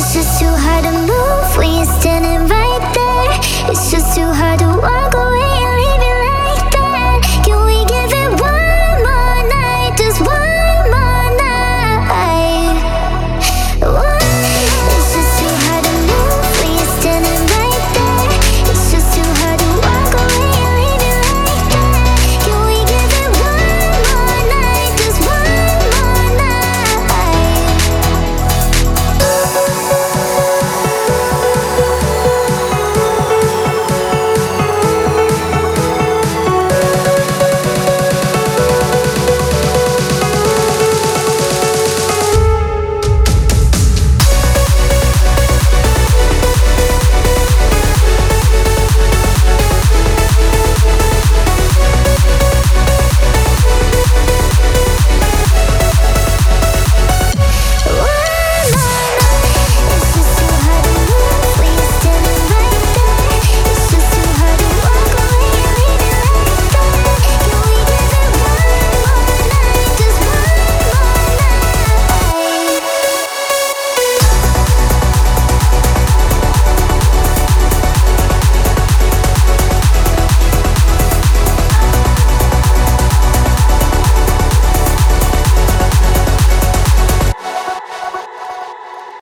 It's just too hard to move. When you're standing